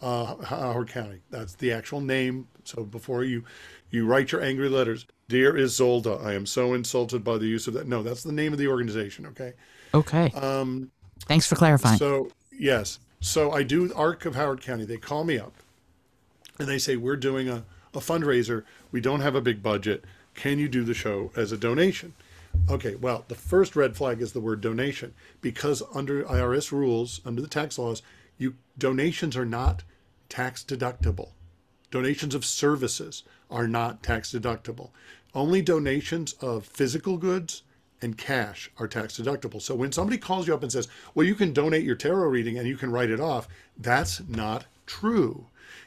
S1: uh, Howard County. That's the actual name. So before you you write your angry letters, dear Izolda, I am so insulted by the use of that. No, that's the name of the organization. Okay.
S2: Okay.
S1: Um,
S2: Thanks for clarifying.
S1: so yes, so I do ARC of Howard County. They call me up and they say we're doing a, a fundraiser. We don't have a big budget. Can you do the show as a donation? Okay, well, the first red flag is the word donation because under IRS rules, under the tax laws, you donations are not tax deductible. Donations of services are not tax deductible. Only donations of physical goods and cash are tax deductible. So when somebody calls you up and says, well, you can donate your tarot reading and you can write it off, that's not true.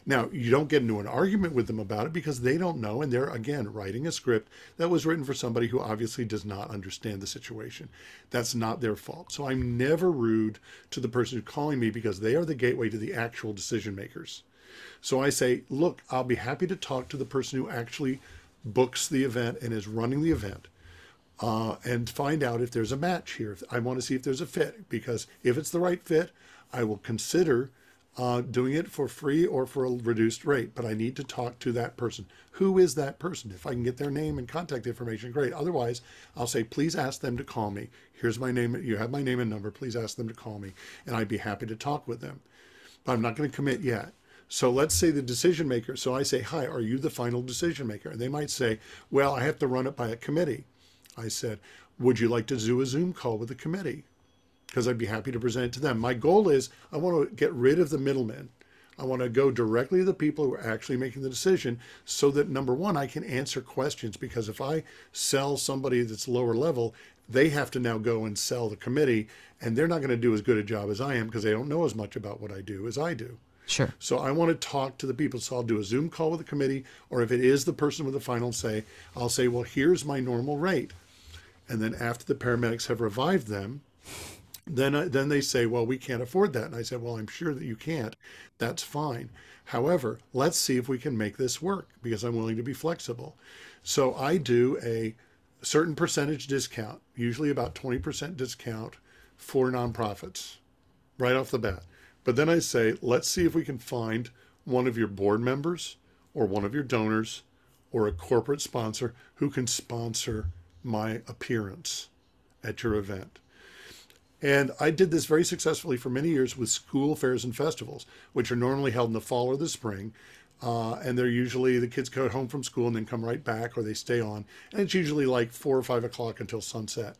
S1: Now, you don't get into an argument with them about it because they don't know. And they're, again, writing a script that was written for somebody who obviously does not understand the situation. That's not their fault. So I'm never rude to the person who's calling me because they are the gateway to the actual decision makers. So I say, look, I'll be happy to talk to the person who actually books the event and is running the event uh, and find out if there's a match here. I want to see if there's a fit because if it's the right fit, I will consider uh, doing it for free or for a reduced rate. But I need to talk to that person. Who is that person? If I can get their name and contact information, great. Otherwise, I'll say, please ask them to call me. Here's my name. You have my name and number. Please ask them to call me, and I'd be happy to talk with them. But I'm not going to commit yet. So let's say the decision maker. So I say, Hi, are you the final decision maker? And they might say, Well, I have to run it by a committee. I said, Would you like to do a Zoom call with the committee? Because I'd be happy to present it to them. My goal is I want to get rid of the middlemen. I want to go directly to the people who are actually making the decision so that number one, I can answer questions. Because if I sell somebody that's lower level, they have to now go and sell the committee, and they're not going to do as good a job as I am because they don't know as much about what I do as I do.
S2: Sure.
S1: So I want to talk to the people. So I'll do a Zoom call with the committee, or if it is the person with the final say, I'll say, well, here's my normal rate. And then after the paramedics have revived them, then I, then they say, well, we can't afford that. And I said, well, I'm sure that you can't. That's fine. However, let's see if we can make this work because I'm willing to be flexible. So I do a certain percentage discount, usually about 20% discount for nonprofits right off the bat. But then I say, let's see if we can find one of your board members or one of your donors or a corporate sponsor who can sponsor my appearance at your event. And I did this very successfully for many years with school fairs and festivals, which are normally held in the fall or the spring. Uh, and they're usually the kids go home from school and then come right back or they stay on. And it's usually like four or five o'clock until sunset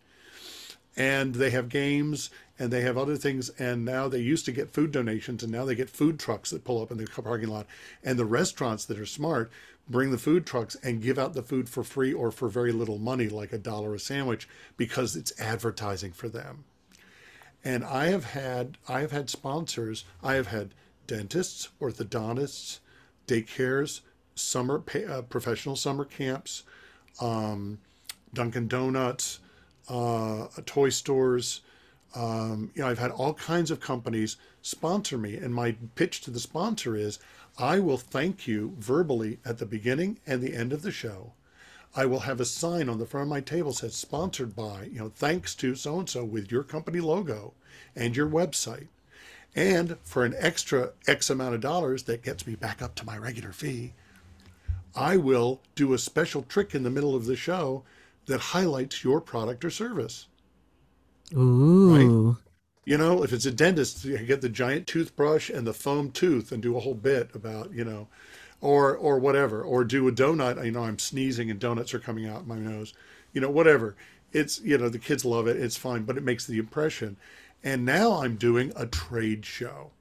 S1: and they have games and they have other things and now they used to get food donations and now they get food trucks that pull up in the parking lot and the restaurants that are smart bring the food trucks and give out the food for free or for very little money like a dollar a sandwich because it's advertising for them and i have had i have had sponsors i have had dentists orthodontists daycares summer uh, professional summer camps um, dunkin donuts uh, toy stores. Um, you know, I've had all kinds of companies sponsor me, and my pitch to the sponsor is, I will thank you verbally at the beginning and the end of the show. I will have a sign on the front of my table says sponsored by, you know, thanks to so and so with your company logo and your website. And for an extra X amount of dollars that gets me back up to my regular fee, I will do a special trick in the middle of the show that highlights your product or service.
S2: Ooh.
S1: You know, if it's a dentist, you get the giant toothbrush and the foam tooth and do a whole bit about, you know, or or whatever, or do a donut. You know, I'm sneezing and donuts are coming out my nose. You know, whatever. It's you know the kids love it. It's fine, but it makes the impression. And now I'm doing a trade show.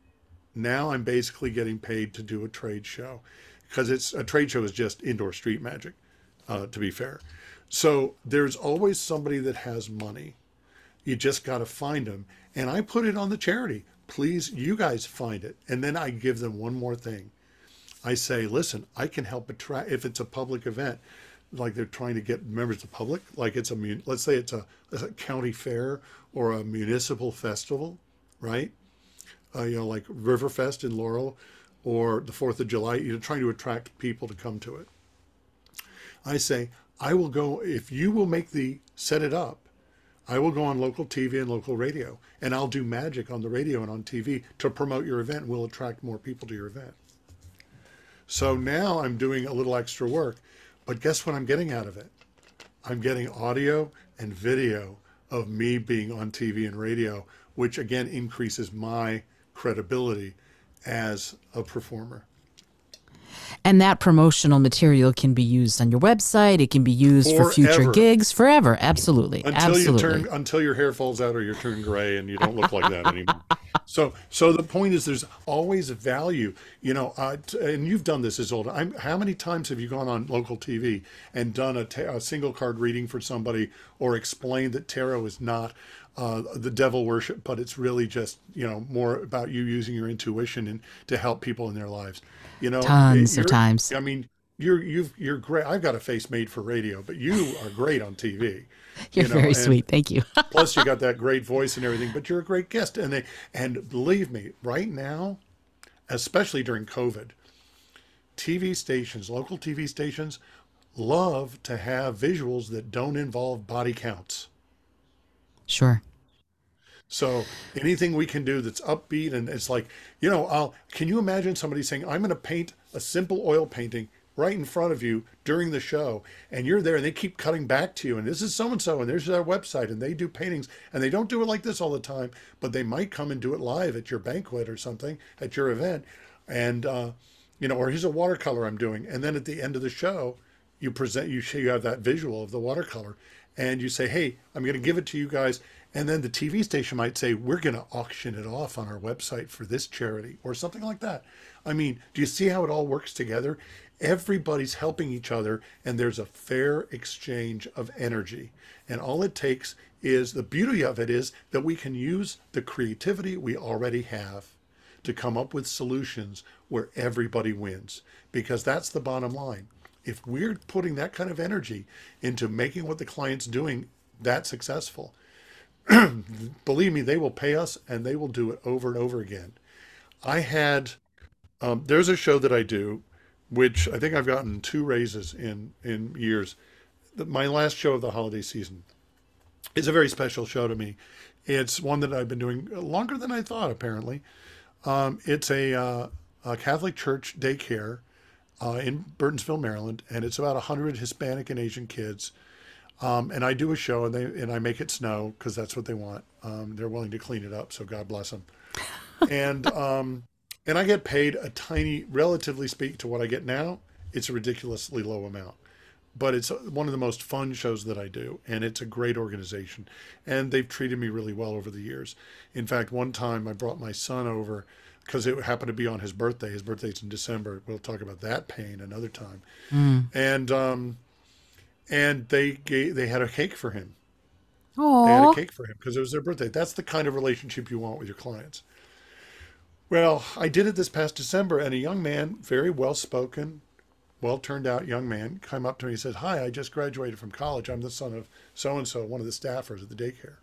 S1: Now I'm basically getting paid to do a trade show because it's a trade show is just indoor street magic, uh, to be fair. So there's always somebody that has money. You just got to find them. And I put it on the charity. Please, you guys find it. And then I give them one more thing. I say, listen, I can help attract, if it's a public event, like they're trying to get members of the public, like it's a, let's say it's a, a county fair or a municipal festival, right? Uh, you know, like Riverfest in Laurel or the 4th of July, you're trying to attract people to come to it. I say, I will go, if you will make the, set it up, I will go on local TV and local radio, and I'll do magic on the radio and on TV to promote your event. We'll attract more people to your event. So now I'm doing a little extra work, but guess what I'm getting out of it? I'm getting audio and video of me being on TV and radio, which again increases my credibility as a performer.
S2: And that promotional material can be used on your website. It can be used
S1: Forever.
S2: for future gigs forever. Absolutely.
S1: Until
S2: Absolutely.
S1: you turn until your hair falls out or you turn gray and you don't look like that anymore. *laughs* So so the point is there's always value. You know, uh, t- and you've done this Izolda. I'm, how many times have you gone on local TV and done a, ta- a single card reading for somebody or explained that tarot is not uh, the devil worship, but it's really just you know more about you using your intuition and to help people in their lives. You know,
S2: Tons of times.
S1: I mean, you're you've you're great. I've got a face made for radio, but you are great on TV. *laughs*
S2: You're
S1: you know,
S2: very
S1: and
S2: sweet. Thank you. *laughs*
S1: Plus, you got that great voice and everything. But you're a great guest, and they and believe me, right now, especially during COVID, TV stations, local TV stations, love to have visuals that don't involve body counts.
S2: Sure.
S1: So anything we can do that's upbeat and it's like, you know, I'll, can you imagine somebody saying, I'm going to paint a simple oil painting right in front of you during the show and you're there and they keep cutting back to you and this is so and so and there's their website and they do paintings and they don't do it like this all the time, but they might come and do it live at your banquet or something at your event. And, uh, you know, or here's a watercolor I'm doing. And then at the end of the show, you present, you show, you have that visual of the watercolor and you say, Hey, I'm going to give it to you guys. And then the TV station might say, We're going to auction it off on our website for this charity or something like that. I mean, do you see how it all works together? Everybody's helping each other, and there's a fair exchange of energy. And all it takes is the beauty of it is that we can use the creativity we already have to come up with solutions where everybody wins. Because that's the bottom line. If we're putting that kind of energy into making what the client's doing that successful, *clears throat* believe me, they will pay us and they will do it over and over again. I had, um, there's a show that I do, which I think I've gotten two raises in in years. My last show of the holiday season is a very special show to me. It's one that I've been doing longer than I thought. Apparently, um, it's a, uh, a Catholic church daycare uh, in Burtonsville, Maryland, and it's about hundred Hispanic and Asian kids. Um, and I do a show, and they and I make it snow because that's what they want. Um, they're willing to clean it up, so God bless them. *laughs* and um, and I get paid a tiny, relatively speak to what I get now. It's a ridiculously low amount, but it's one of the most fun shows that I do, and it's a great organization, and they've treated me really well over the years. In fact, one time I brought my son over because it happened to be on his birthday. His birthday's in December. We'll talk about that pain another time. And um, and they gave, they had a cake for him. They had a cake for him because it was their birthday. That's the kind of relationship you want with your clients. Well, I did it this past December, and a young man, very well spoken, well turned out young man, came up to me and said, Hi, I just graduated from college. I'm the son of so and so, one of the staffers at the daycare.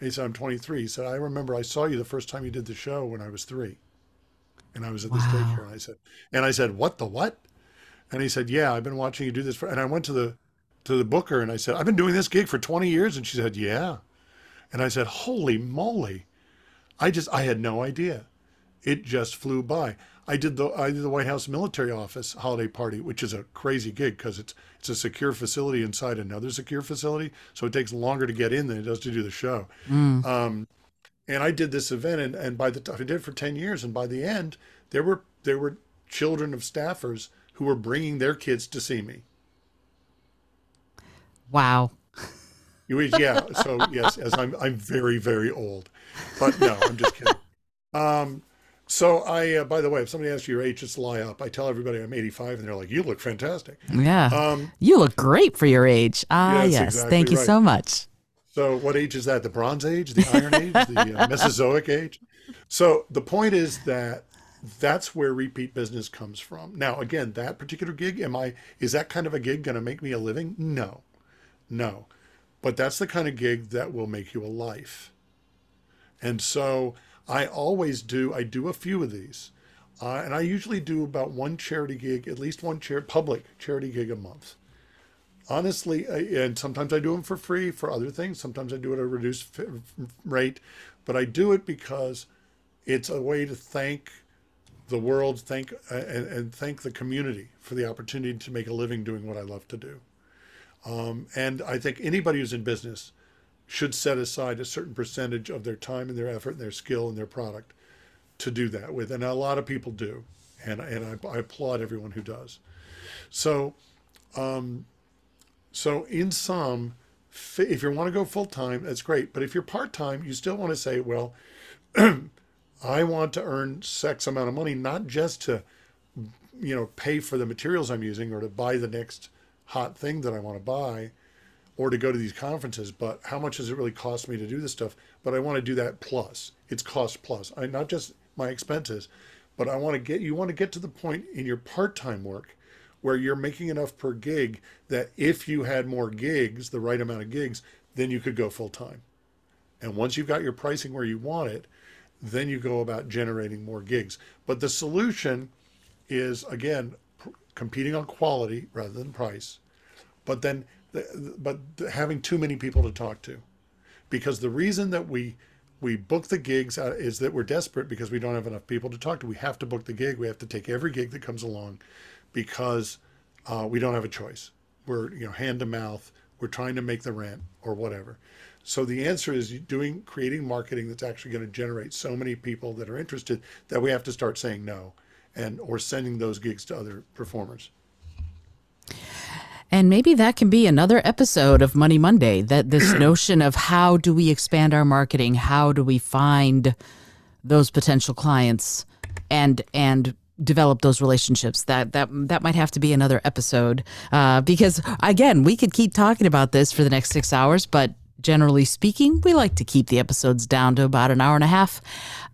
S1: And he said, I'm 23. He said, I remember I saw you the first time you did the show when I was three. And I was at this
S2: Wow.
S1: daycare. And I said, and I said, What the what? And he said, Yeah, I've been watching you do this for and I went to the to the booker and I said, I've been doing this gig for 20 years. And she said, Yeah. And I said, Holy moly. I just I had no idea. It just flew by. I did the I did the White House military office holiday party, which is a crazy gig because it's it's a secure facility inside another secure facility, so it takes longer to get in than it does to do the show.
S2: Mm.
S1: Um, and I did this event, and, and by the time I did it for ten years, and by the end, there were there were children of staffers who were bringing their kids to see me.
S2: wow.
S1: You- Yeah. So *laughs* yes, as I'm I'm very very old, but no, I'm just kidding. Um, So I, uh, by the way, if somebody asks you your age, just lie up. I tell everybody I'm 85, and they're like, "You look fantastic."
S2: Yeah, um, you look great for your age. Ah, yes, exactly thank you right. so much.
S1: So, what age is that? The Bronze Age, the Iron Age, the uh, Mesozoic Age? So, the point is that that's where repeat business comes from. Now, again, that particular gig, am I? Is that kind of a gig going to make me a living? No, no, but that's the kind of gig that will make you a life. And so I always do, I do a few of these. Uh, and I usually do about one charity gig, at least one public charity gig a month. Honestly, I, and sometimes I do them for free for other things. Sometimes I do it at a reduced rate, but I do it because it's a way to thank the world, thank uh, and, and, thank the community for the opportunity to make a living doing what I love to do. Um, and I think anybody who's in business should set aside a certain percentage of their time and their effort and their skill and their product to do that with. And a lot of people do. And, and I, I applaud everyone who does. So, um, so in sum, if you want to go full time, that's great. But if you're part time, you still want to say, well, *clears throat* I want to earn X amount of money, not just to, you know, pay for the materials I'm using or to buy the next hot thing that I want to buy, or to go to these conferences, but how much does it really cost me to do this stuff? But I want to do that plus. It's cost plus. I not just my expenses, but I want to get you want to get to the point in your part-time work where you're making enough per gig that if you had more gigs, the right amount of gigs, then you could go full time. And once you've got your pricing where you want it, then you go about generating more gigs. But the solution is again competing on quality rather than price. But then but having too many people to talk to. Because the reason that we we book the gigs is that we're desperate because we don't have enough people to talk to. We have to book the gig. We have to take every gig that comes along because uh, we don't have a choice. We're you know hand to mouth. We're trying to make the rent or whatever so the answer is doing creating marketing that's actually going to generate so many people that are interested that we have to start saying no and or sending those gigs to other performers
S2: and maybe that can be another episode of Money Monday that this *clears throat* notion of how do we expand our marketing? How do we find those potential clients and and develop those relationships that that that might have to be another episode uh, because again we could keep talking about this for the next six hours but generally speaking we like to keep the episodes down to about an hour and a half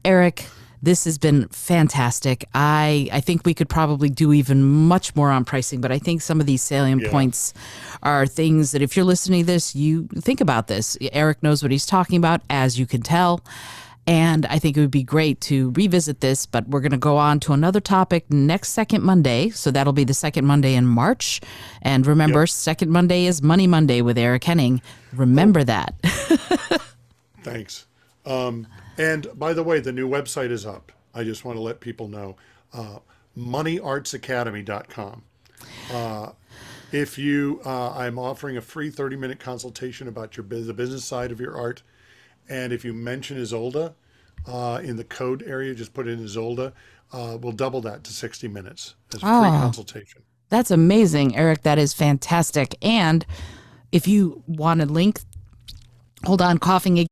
S2: eric this has been fantastic. I I think we could probably do even much more on pricing, but I think some of these salient yeah. points are things that if you're listening to this, you think about this. Eric knows what he's talking about, as you can tell. And I think it would be great to revisit this, but we're going to go on to another topic next second Monday. So that'll be the second Monday in March. And remember, yep. second Monday is Money Monday with Eric Henning. Remember oh. that. *laughs*
S1: Thanks. Um, and by the way, the new website is up. I just want to let people know uh, moneyartsacademy.com. Uh, if you, uh, I'm offering a free 30 minute consultation about your the business side of your art. And if you mention Izolda uh, in the code area, just put in Izolda, uh, we'll double that to 60 minutes as a oh, free consultation.
S2: That's amazing, Eric. That is fantastic. And if you want a link, hold on, coughing again.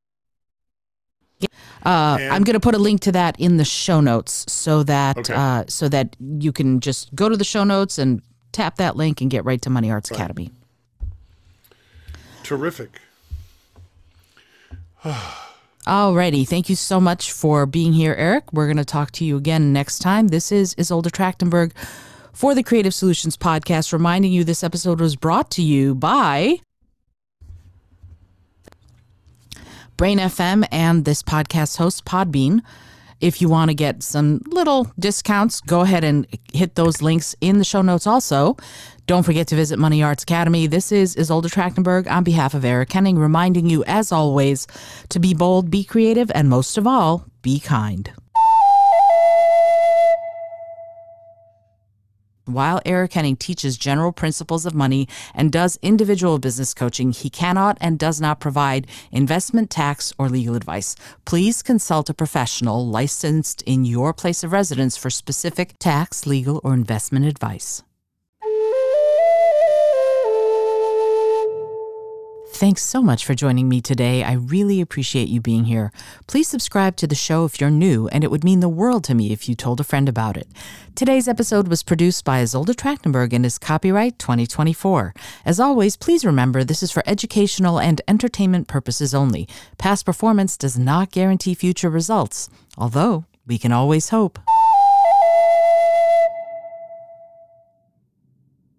S2: Uh, I'm going to put a link to that in the show notes so that okay. uh, so that you can just go to the show notes and tap that link and get right to Money Arts right. Academy.
S1: Terrific. *sighs*
S2: Alrighty, thank you so much for being here, Eric. We're going to talk to you again next time. This is Izolda Trakhtenberg for the Creative Solutions Podcast, reminding you this episode was brought to you by Brain FM and this podcast host, Podbean. If you want to get some little discounts, go ahead and hit those links in the show notes also. Don't forget to visit Money Arts Academy. This is Izolda Trakhtenberg on behalf of Eric Henning, reminding you, as always, to be bold, be creative, and most of all, be kind. While Eric Henning teaches general principles of money and does individual business coaching, he cannot and does not provide investment, tax, or legal advice. Please consult a professional licensed in your place of residence for specific tax, legal, or investment advice. Thanks so much for joining me today. I really appreciate you being here. Please subscribe to the show if you're new, and it would mean the world to me if you told a friend about it. Today's episode was produced by Izolda Trakhtenberg and is copyright 2024. As always, please remember this is for educational and entertainment purposes only. Past performance does not guarantee future results, although we can always hope.